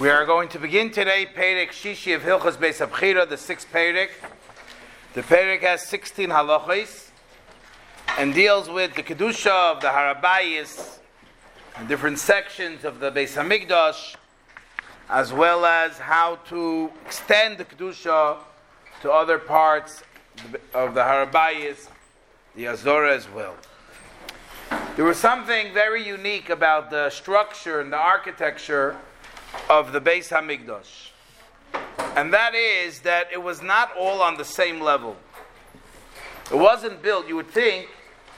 We are going to begin today Perek Shishi of Hilchas Beis Habechira, the sixth Perek. The Perek has 16 halachos and deals with the Kedusha of the Harabayis and different sections of the Beis Hamikdash, as well as how to extend the Kedusha to other parts of the Harabayis, the Azora as well. There was something very unique about the structure and the architecture of the Beis Hamikdash. And that is that it was not all on the same level. It wasn't built, you would think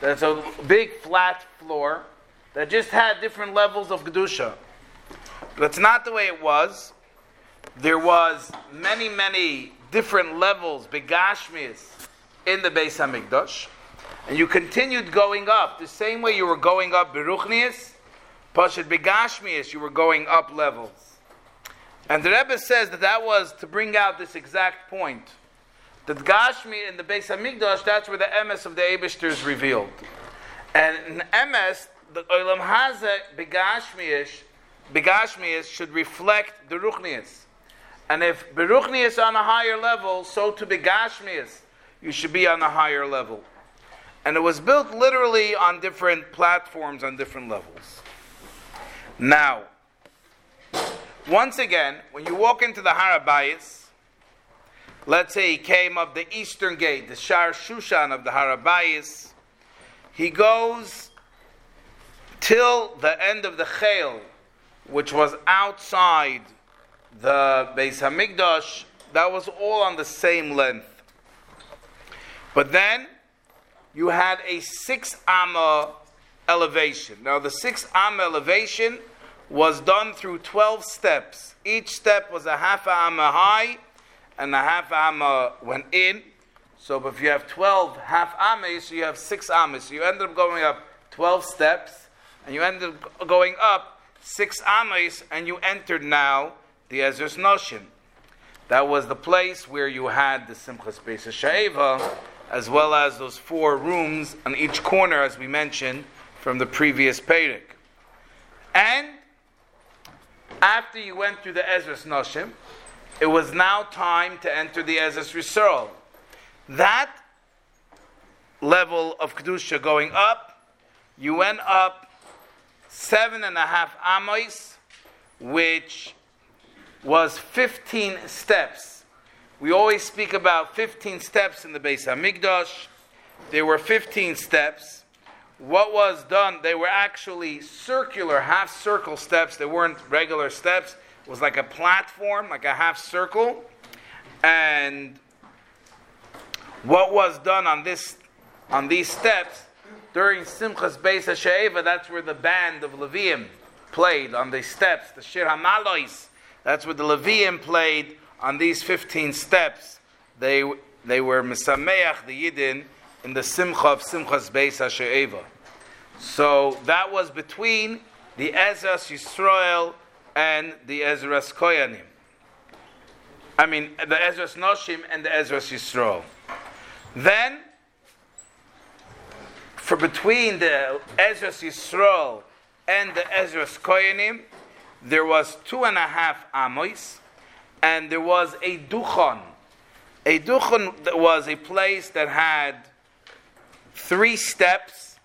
that it's a big flat floor that just had different levels of Kedusha. That's not the way it was. There was many, many different levels, begashmis, in the Beis Hamikdash. And you continued going up the same way you were going up Beruchnias, Pashat Begashmias, you were going up levels. And the Rebbe says that that was to bring out this exact point. That Gashmi in the Beis Hamikdash, that's where the MS of the Abishter is revealed. And in emes, the Olam Hazeh Begashmiish, Begashmiish should reflect the Ruchnias. And if Beruchnias on a higher level, so to Begashmias, you should be on a higher level. And it was built literally on different platforms, on different levels. Now, once again, when you walk into the Harabayas, let's say he came up the eastern gate, the Shar Shushan of the Harabayas, he goes till the end of the Chel, which was outside the Beis Hamikdash, that was all on the same length. But then you had a six amma elevation. Now the six amma elevation was done through 12 steps. Each step was a half amma high and a half amma uh, went in. So if you have 12 half amas, you have six amas. So you end up going up 12 steps and you end up going up six amas and you entered now the Ezras Noshim. That was the place where you had the Simchas Beis Sha'eva, as well as those four rooms on each corner, as we mentioned from the previous Perek. And after you went through the Ezras Noshim, it was now time to enter the Ezras Yisrael. That level of Kedusha going up, you went up seven and a half amos, which was 15 steps. We always speak about 15 steps in the Beis Hamikdash. There were 15 steps what was done, they were actually circular, half circle steps. They weren't regular steps. It was like a platform, like a half circle. And what was done on this on these steps during Simchas Beis HaShe'eva, that's where the band of Levium played on the steps, the Shir HaMalois. That's where the Levium played on these 15 steps. They, they were Misameach, the Yidin, in the Simcha of Simchas Beis HaShe'eva. So that was between the Ezras Yisrael and the Ezras Koyanim. I mean, the Ezras Noshim and the Ezras Yisrael. Then, for between the Ezras Yisrael and the Ezras Koyanim, there was two and a half amos, and there was a duchon. A duchon was a place that had three steps.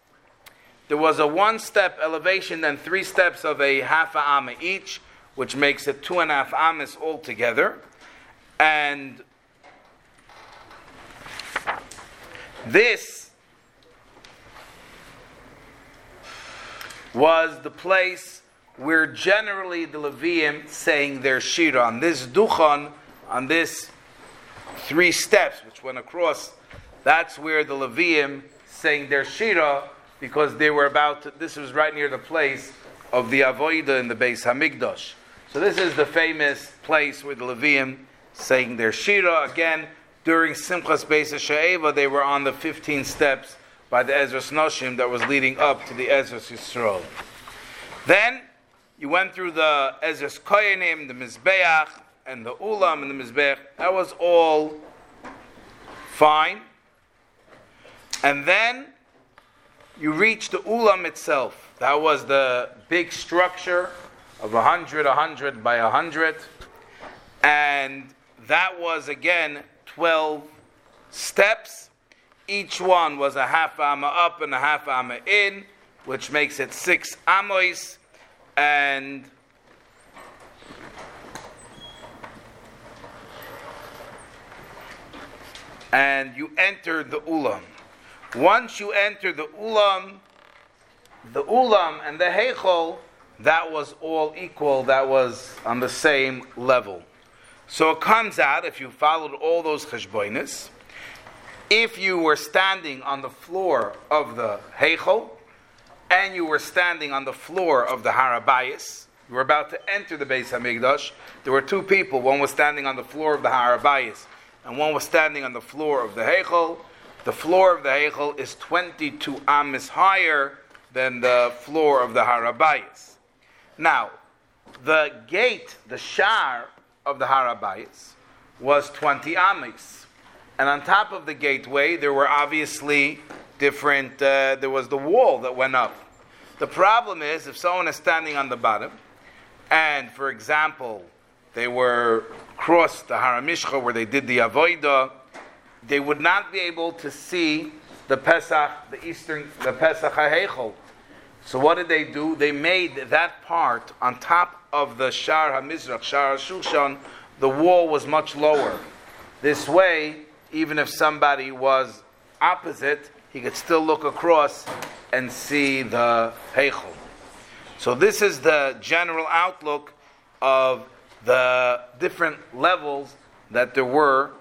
There was a one step elevation, then three steps of a half a amma each, which makes it two and a half amas altogether. And this was the place where generally the Levium saying their shira on this duchan, on this three steps which went across. That's where the Levium saying their shira because they were about to, this was right near the place of the avoida in the Beis Hamikdash. So this is the famous place where the Levium saying their shira again during Simchas Beis Sha'eva. They were on the 15 steps by the Ezras Noshim that was leading up to the Ezras Yisrael. Then you went through the Ezras Koyanim, the Mizbeach, and the Ulam and the Mizbeach. That was all fine. And then you reach the ulam itself. That was the big structure of a hundred, a hundred by a hundred, and that was again twelve steps. Each one was a half amma up and a half amma in, which makes it six amos, and and you enter the ulam. Once you enter the ulam, the ulam and the heichol, that was all equal. That was on the same level. So it comes out if you followed all those cheshbonis, if you were standing on the floor of the heichol, and you were standing on the floor of the harabayis, you were about to enter the Beis Hamikdash. There were two people. One was standing on the floor of the harabayis, and one was standing on the floor of the heichol. The floor of the heichol is 22 amis higher than the floor of the harabayas. Now, the gate, the shar of the harabayas, was 20 amis, and on top of the gateway there were obviously different. Uh, there was the wall that went up. The problem is if someone is standing on the bottom, and for example, they were crossed the Haramishcha where they did the Avoida, they would not be able to see the Pesach, the Eastern, the Pesach HaHeichel. So what did they do? They made that part on top of the Shar HaMizrach, Shar HaShushan, the wall was much lower. This way, even if somebody was opposite, he could still look across and see the Heichel. So this is the general outlook of the different levels that there were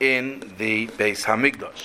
in the Beis Hamikdash.